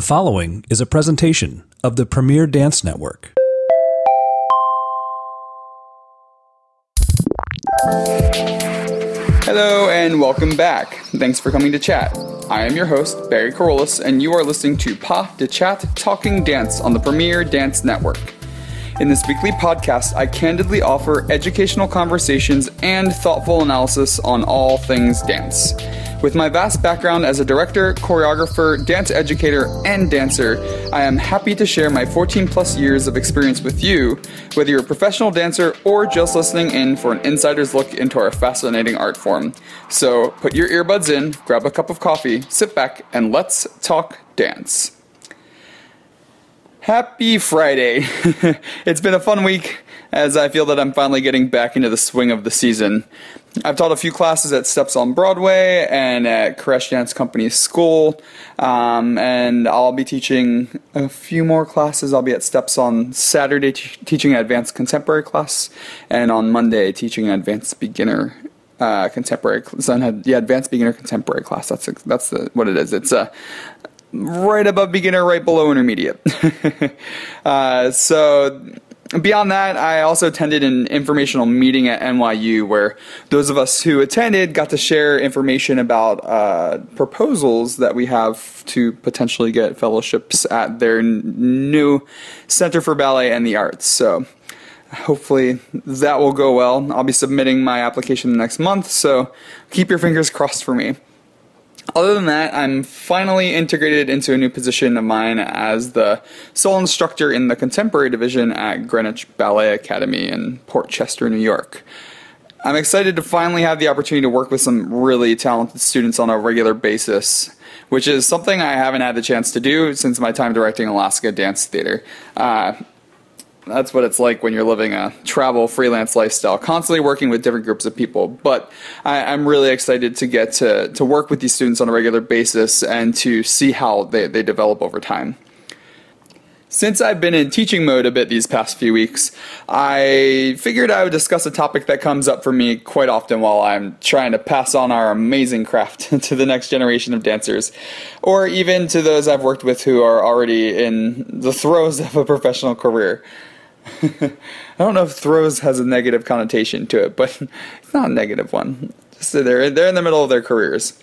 The following is a presentation of the Premier Dance Network. Hello and welcome back. Thanks for coming to chat. I am your host, Barry Kerollis, and you are listening to Pas de Chat Talking Dance on the Premier Dance Network. In this weekly podcast, I candidly offer educational conversations and thoughtful analysis on all things dance. With my vast background as a director, choreographer, dance educator, and dancer, I am happy to share my 14 plus years of experience with you, whether you're a professional dancer or just listening in for an insider's look into our fascinating art form. So put your earbuds in, grab a cup of coffee, sit back, and let's talk dance. Happy Friday! it's been a fun week as I feel that I'm finally getting back into the swing of the season. I've taught a few classes at Steps on Broadway and at Koresh Dance Company School, um, and I'll be teaching a few more classes. I'll be at Steps on Saturday t- teaching an advanced contemporary class, and on Monday teaching an advanced beginner uh, contemporary, so yeah, advanced beginner contemporary class. That's that's the, what it is. It's a right above beginner, right below intermediate. uh, so beyond that, I also attended an informational meeting at NYU where those of us who attended got to share information about uh, proposals that we have to potentially get fellowships at their n- new Center for Ballet and the Arts. So hopefully that will go well. I'll be submitting my application next month, so keep your fingers crossed for me. Other than that, I'm finally integrated into a new position of mine as the sole instructor in the contemporary division at Greenwich Ballet Academy in Port Chester, New York. I'm excited to finally have the opportunity to work with some really talented students on a regular basis, which is something I haven't had the chance to do since my time directing Alaska Dance Theater. Uh, that's what it's like when you're living a travel freelance lifestyle, constantly working with different groups of people. But I, am really excited to get to, to work with these students on a regular basis and to see how they, they develop over time. Since I've been in teaching mode a bit these past few weeks, I figured I would discuss a topic that comes up for me quite often while I'm trying to pass on our amazing craft to the next generation of dancers, or even to those I've worked with who are already in the throes of a professional career. I don't know if throws has a negative connotation to it, but it's not a negative one. Just they're they're in the middle of their careers.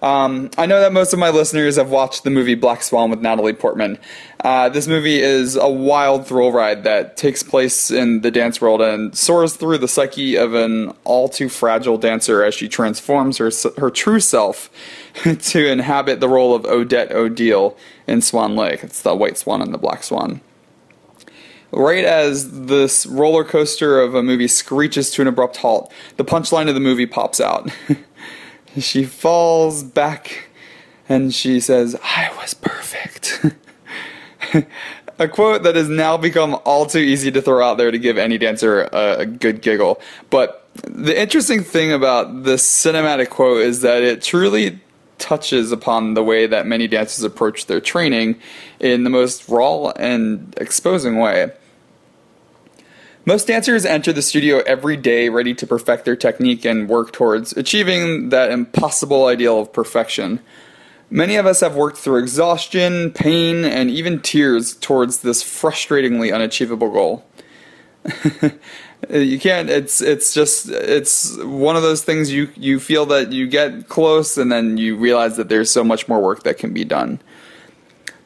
Um, I know that most of my listeners have watched the movie Black Swan with Natalie Portman. Uh, this movie is a wild thrill ride that takes place in the dance world and soars through the psyche of an all too fragile dancer as she transforms her her true self to inhabit the role of Odette Odile in Swan Lake. It's the white swan and the black swan right as this roller coaster of a movie screeches to an abrupt halt, the punchline of the movie pops out. she falls back and she says, I was perfect. a quote that has now become all too easy to throw out there to give any dancer a, good giggle. But the interesting thing about this cinematic quote is that it truly touches upon the way that many dancers approach their training in the most raw and exposing way. Most dancers enter the studio every day ready to perfect their technique and work towards achieving that impossible ideal of perfection. Many of us have worked through exhaustion, pain, and even tears towards this frustratingly unachievable goal. you can't it's it's just it's one of those things you you feel that you get close and then you realize that there's so much more work that can be done.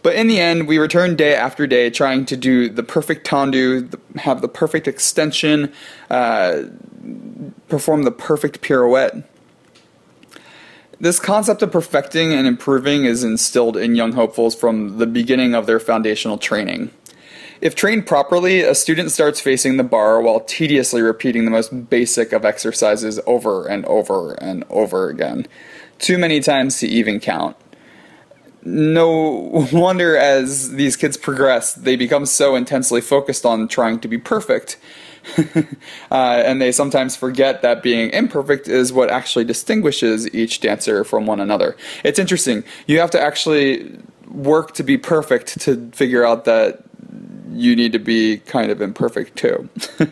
But in the end, we return day after day trying to do the perfect tendu, have the perfect extension, uh, perform the perfect pirouette. This concept of perfecting and improving is instilled in young hopefuls from the beginning of their foundational training. If trained properly, a student starts facing the bar while tediously repeating the most basic of exercises over and over and over again, too many times to even count no wonder as these kids progress, they become so intensely focused on trying to be perfect. uh, and they sometimes forget that being imperfect is what actually distinguishes each dancer from one another. It's interesting. You have to actually work to be perfect to figure out that you need to be kind of imperfect too.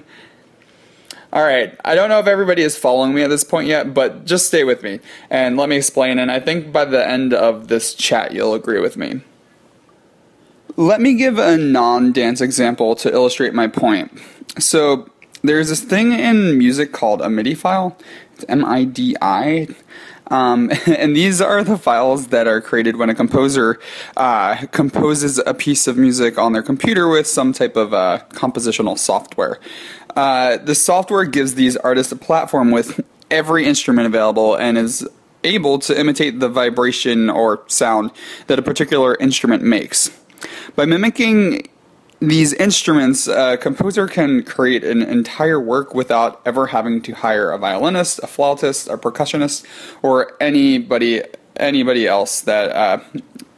All right, I don't know if everybody is following me at this point yet, but just stay with me and let me explain. And I think by the end of this chat, you'll agree with me. Let me give a non dance example to illustrate my point. So, there's this thing in music called a MIDI file. It's M I D I. Um, and these are the files that are created when a composer uh, composes a piece of music on their computer with some type of uh, compositional software. Uh, the software gives these artists a platform with every instrument available and is able to imitate the vibration or sound that a particular instrument makes. By mimicking these instruments, a composer can create an entire work without ever having to hire a violinist, a flautist, a percussionist, or anybody anybody else that uh,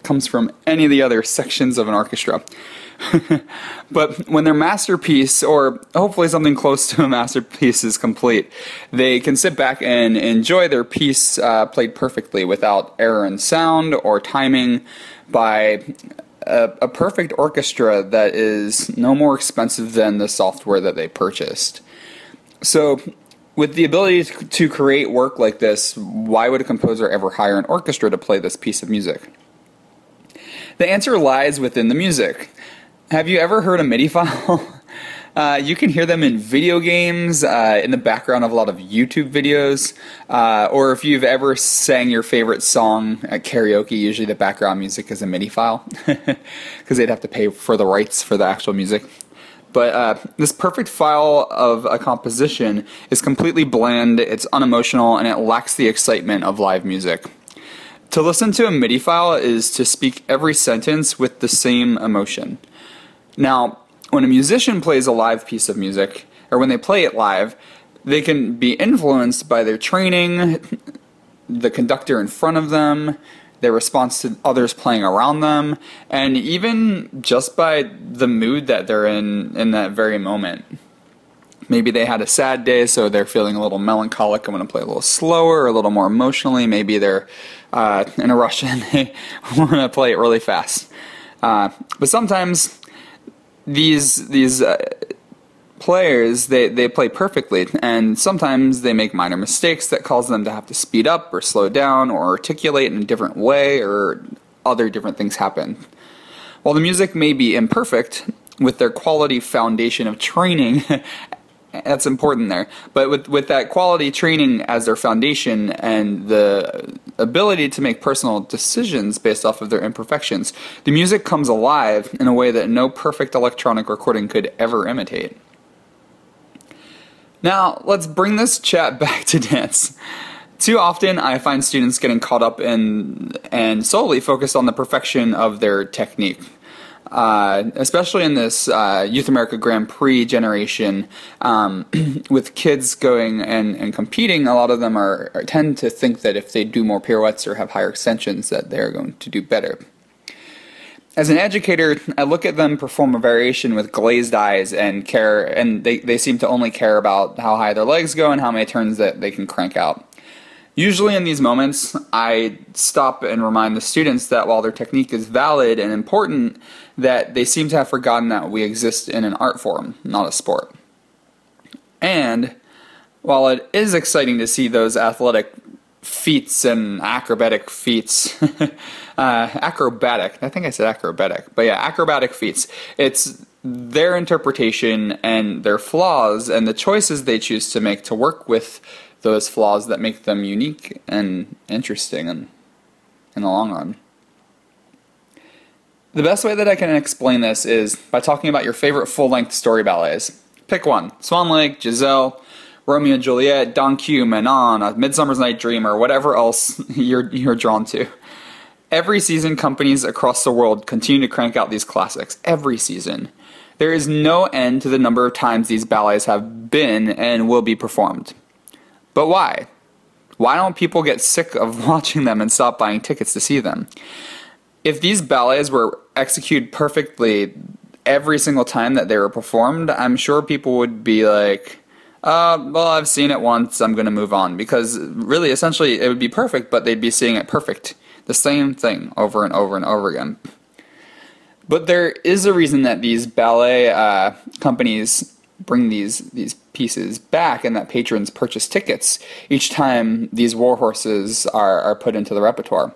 comes from any of the other sections of an orchestra. but when their masterpiece, or hopefully something close to a masterpiece, is complete, they can sit back and enjoy their piece uh, played perfectly without error in sound or timing by a, a, perfect orchestra that is no more expensive than the software that they purchased. So, with the ability to create work like this, why would a composer ever hire an orchestra to play this piece of music? The answer lies within the music. Have you ever heard a MIDI file? Uh, you can hear them in video games, uh, in the background of a lot of YouTube videos, uh, or if you've ever sang your favorite song at karaoke, usually the background music is a MIDI file because they'd have to pay for the rights for the actual music. But uh, this perfect file of a composition is completely bland, it's unemotional, and it lacks the excitement of live music. To listen to a MIDI file is to speak every sentence with the same emotion. Now, when a musician plays a live piece of music, or when they play it live, they can be influenced by their training, the conductor in front of them, their response to others playing around them, and even just by the mood that they're in in that very moment. Maybe they had a sad day, so they're feeling a little melancholic and want to play a little slower or a little more emotionally. Maybe they're uh, in a rush and they want to play it really fast. Uh, but sometimes these these uh, players they, they play perfectly and sometimes they make minor mistakes that cause them to have to speed up or slow down or articulate in a different way or other different things happen. While the music may be imperfect with their quality foundation of training that's important there. But with with that quality training as their foundation and the ability to make personal decisions based off of their imperfections, the music comes alive in a way that no perfect electronic recording could ever imitate. Now, let's bring this chat back to dance. Too often, I find students getting caught up in and solely focused on the perfection of their technique uh, especially in this uh, Youth America Grand Prix generation, um, with kids going and, and competing, a lot of them are, are, tend to think that if they do more pirouettes or have higher extensions, that they're going to do better. As an educator, I look at them perform a variation with glazed eyes and care, and they, they seem to only care about how high their legs go and how many turns that they can crank out. Usually, in these moments, I stop and remind the students that while their technique is valid and important, that they seem to have forgotten that we exist in an art form, not a sport. And while it is exciting to see those athletic feats and acrobatic feats, uh, acrobatic, I think I said acrobatic, but yeah, acrobatic feats, it's their interpretation and their flaws and the choices they choose to make to work with those flaws that make them unique and interesting in, in the long run. The best way that I can explain this is by talking about your favorite full length story ballets. Pick one Swan Lake, Giselle, Romeo and Juliet, Don Q, Manon, A Midsummer's Night Dream, or whatever else you're, you're drawn to. Every season, companies across the world continue to crank out these classics. Every season. There is no end to the number of times these ballets have been and will be performed. But why? Why don't people get sick of watching them and stop buying tickets to see them? If these ballets were executed perfectly every single time that they were performed, I'm sure people would be like, uh, well, I've seen it once, I'm going to move on. Because really, essentially, it would be perfect, but they'd be seeing it perfect. The same thing over and over and over again. But there is a reason that these ballet uh, companies bring these these pieces back and that patrons purchase tickets each time these warhorses are, are put into the repertoire.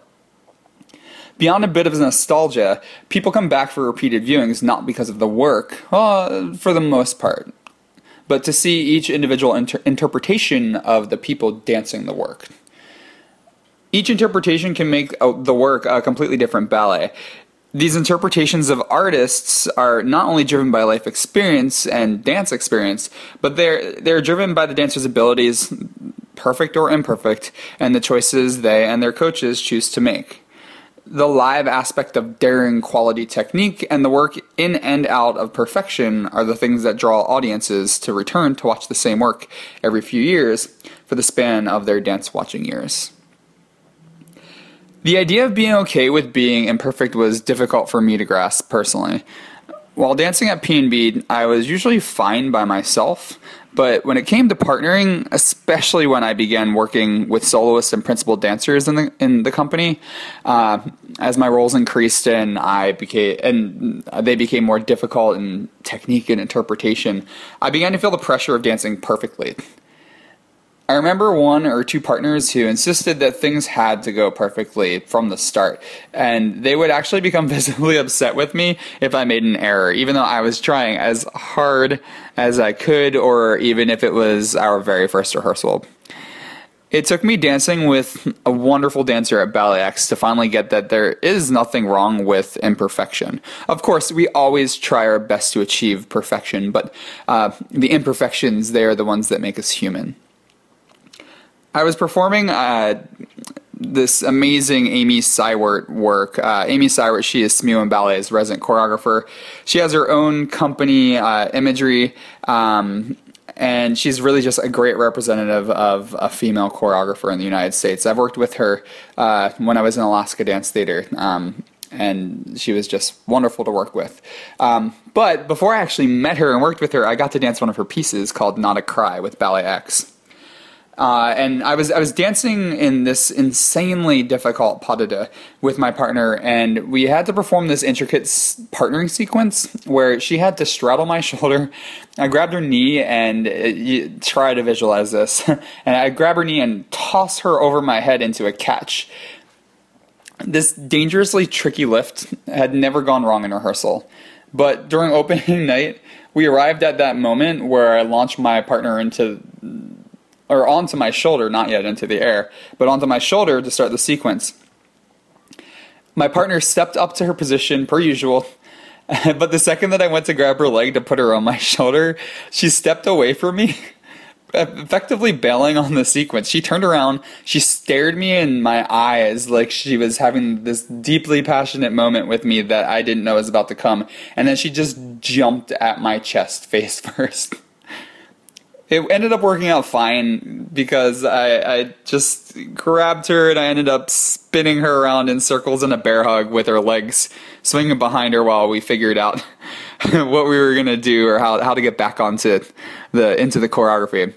Beyond a bit of nostalgia, people come back for repeated viewings not because of the work, uh, for the most part, but to see each individual inter- interpretation of the people dancing the work. Each interpretation can make the work a completely different ballet. These interpretations of artists are not only driven by life experience and dance experience, but they're they're driven by the dancer's abilities, perfect or imperfect, and the choices they and their coaches choose to make the live aspect of daring quality technique and the work in and out of perfection are the things that draw audiences to return to watch the same work every few years for the span of their dance watching years. The idea of being okay with being imperfect was difficult for me to grasp personally. While dancing at PNB, I was usually fine by myself, but when it came to partnering, especially when I began working with soloists and principal dancers in the in the company, uh, as my roles increased and I became and they became more difficult in technique and interpretation, I began to feel the pressure of dancing perfectly. I remember one or two partners who insisted that things had to go perfectly from the start, and they would actually become visibly upset with me if I made an error, even though I was trying as hard as I could, or even if it was our very first rehearsal. It took me dancing with a wonderful dancer at Ballet X to finally get that there is nothing wrong with imperfection. Of course, we always try our best to achieve perfection, but uh, the imperfections, they are the ones that make us human. I was performing uh, this amazing Amy Seiwert work. Uh, Amy Seiwert, she is Smuin Ballet's resident choreographer. She has her own company, uh, Imagery, um, and she's really just a great representative of a female choreographer in the United States. I've worked with her uh, when I was in Alaska Dance Theater. Um, and she was just wonderful to work with. Um, but before I actually met her and worked with her, I got to dance one of her pieces called Not a Cry with Ballet X. Uh, and I was I was dancing in this insanely difficult pas de deux with my partner, and we had to perform this intricate partnering sequence where she had to straddle my shoulder. I grabbed her knee and uh, try to visualize this, and I grab her knee and toss her over my head into a catch. This dangerously tricky lift had never gone wrong in rehearsal, but during opening night, we arrived at that moment where I launched my partner into or onto my shoulder, not yet into the air, but onto my shoulder to start the sequence. My partner stepped up to her position per usual, but the second that I went to grab her leg to put her on my shoulder, she stepped away from me, effectively bailing on the sequence. She turned around, she stared me in my eyes like she was having this deeply passionate moment with me that I didn't know was about to come, and then she just jumped at my chest face first it ended up working out fine because I, I just grabbed her and I ended up spinning her around in circles in a bear hug with her legs swinging behind her while we figured out what we were gonna do or how, how to get back onto the into the choreography.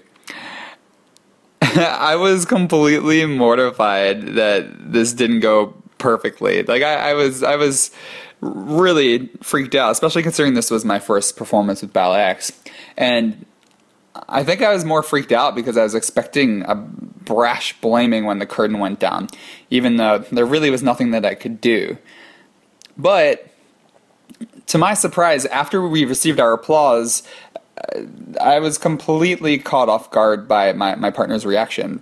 I was completely mortified that this didn't go perfectly. Like I, I was I was really freaked out, especially considering this was my first performance with Ballet X. And I think I was more freaked out because I was expecting a brash blaming when the curtain went down, even though there really was nothing that I could do. But to my surprise, after we received our applause, I was completely caught off guard by my, my partner's reaction.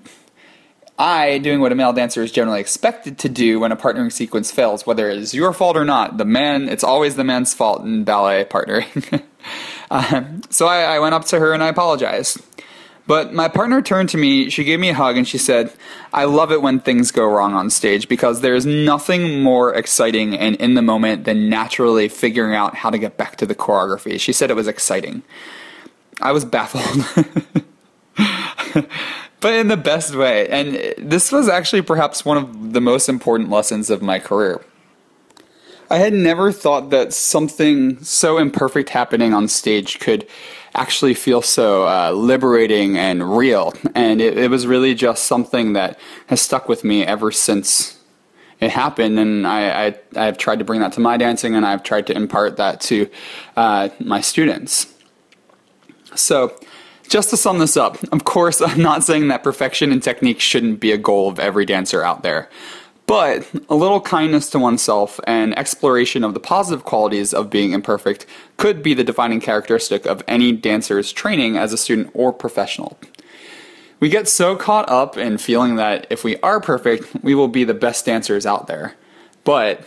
I, doing what a male dancer is generally expected to do when a partnering sequence fails, whether it is your fault or not, the man, it's always the man's fault in ballet partnering. Um, so I, I went up to her and I apologized. But my partner turned to me, she gave me a hug, and she said, I love it when things go wrong on stage because there's nothing more exciting and in the moment than naturally figuring out how to get back to the choreography. She said it was exciting. I was baffled. but in the best way. And this was actually perhaps one of the most important lessons of my career. I had never thought that something so imperfect happening on stage could actually feel so uh, liberating and real. And it, it, was really just something that has stuck with me ever since it happened. And I, I, have tried to bring that to my dancing and I've tried to impart that to uh, my students. So, just to sum this up, of course, I'm not saying that perfection and technique shouldn't be a goal of every dancer out there. But a little kindness to oneself and exploration of the positive qualities of being imperfect could be the defining characteristic of any dancer's training as a student or professional. We get so caught up in feeling that if we are perfect, we will be the best dancers out there. But,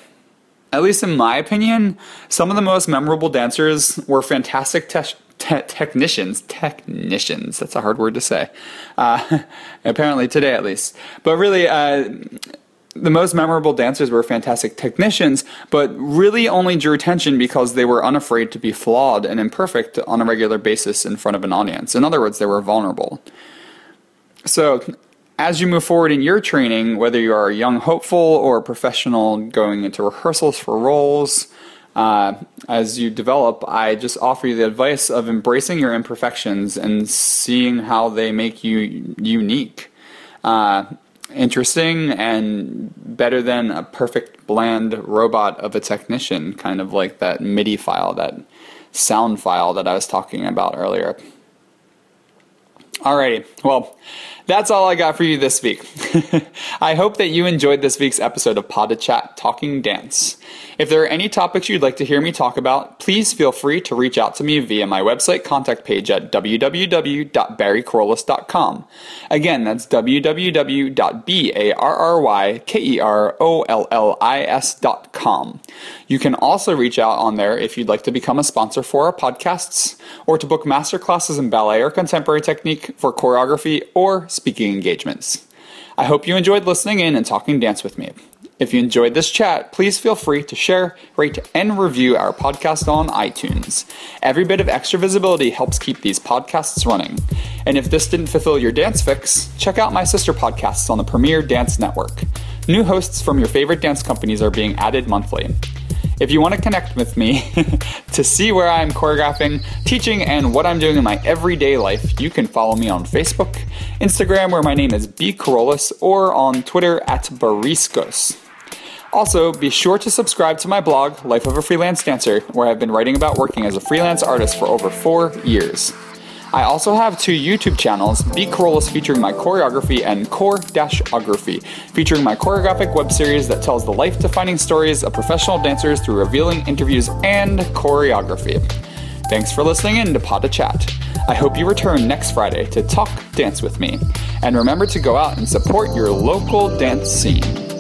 at least in my opinion, some of the most memorable dancers were fantastic te- te- technicians. Technicians, that's a hard word to say. Uh, apparently, today at least. But really, uh, the most memorable dancers were fantastic technicians, but really only drew attention because they were unafraid to be flawed and imperfect on a regular basis in front of an audience. In other words, they were vulnerable. So, as you move forward in your training, whether you are a young hopeful or a professional going into rehearsals for roles, uh, as you develop, I just offer you the advice of embracing your imperfections and seeing how they make you unique, uh, interesting, and better than a perfect bland robot of a technician, kind of like that MIDI file, that sound file that I was talking about earlier. Alrighty, well, that's all I got for you this week. I hope that you enjoyed this week's episode of Pas de Chat Talking Dance. If there are any topics you'd like to hear me talk about, please feel free to reach out to me via my website contact page at www.barrykerollis.com. Again, that's www.barrykerollis.com. You can also reach out on there if you'd like to become a sponsor for our podcasts, or to book masterclasses in ballet or contemporary technique for choreography or speaking engagements. I hope you enjoyed listening in and talking dance with me. If you enjoyed this chat, please feel free to share, rate, and review our podcast on iTunes. Every bit of extra visibility helps keep these podcasts running. And if this didn't fulfill your dance fix, check out my sister podcasts on the Premier Dance Network. New hosts from your favorite dance companies are being added monthly. If you want to connect with me to see where I'm choreographing, teaching, and what I'm doing in my everyday life, you can follow me on Facebook, Instagram, where my name is B. Kerollis, or on Twitter at Bariscos. Also, be sure to subscribe to my blog, Life of a Freelance Dancer, where I've been writing about working as a freelance artist for over four years. I also have two YouTube channels, B. Kerollis featuring my choreography and Core-Ography, featuring my choreographic web series that tells the life-defining stories of professional dancers through revealing interviews and choreography. Thanks for listening in to Pas de Chat. I hope you return next Friday to talk dance with me. And remember to go out and support your local dance scene.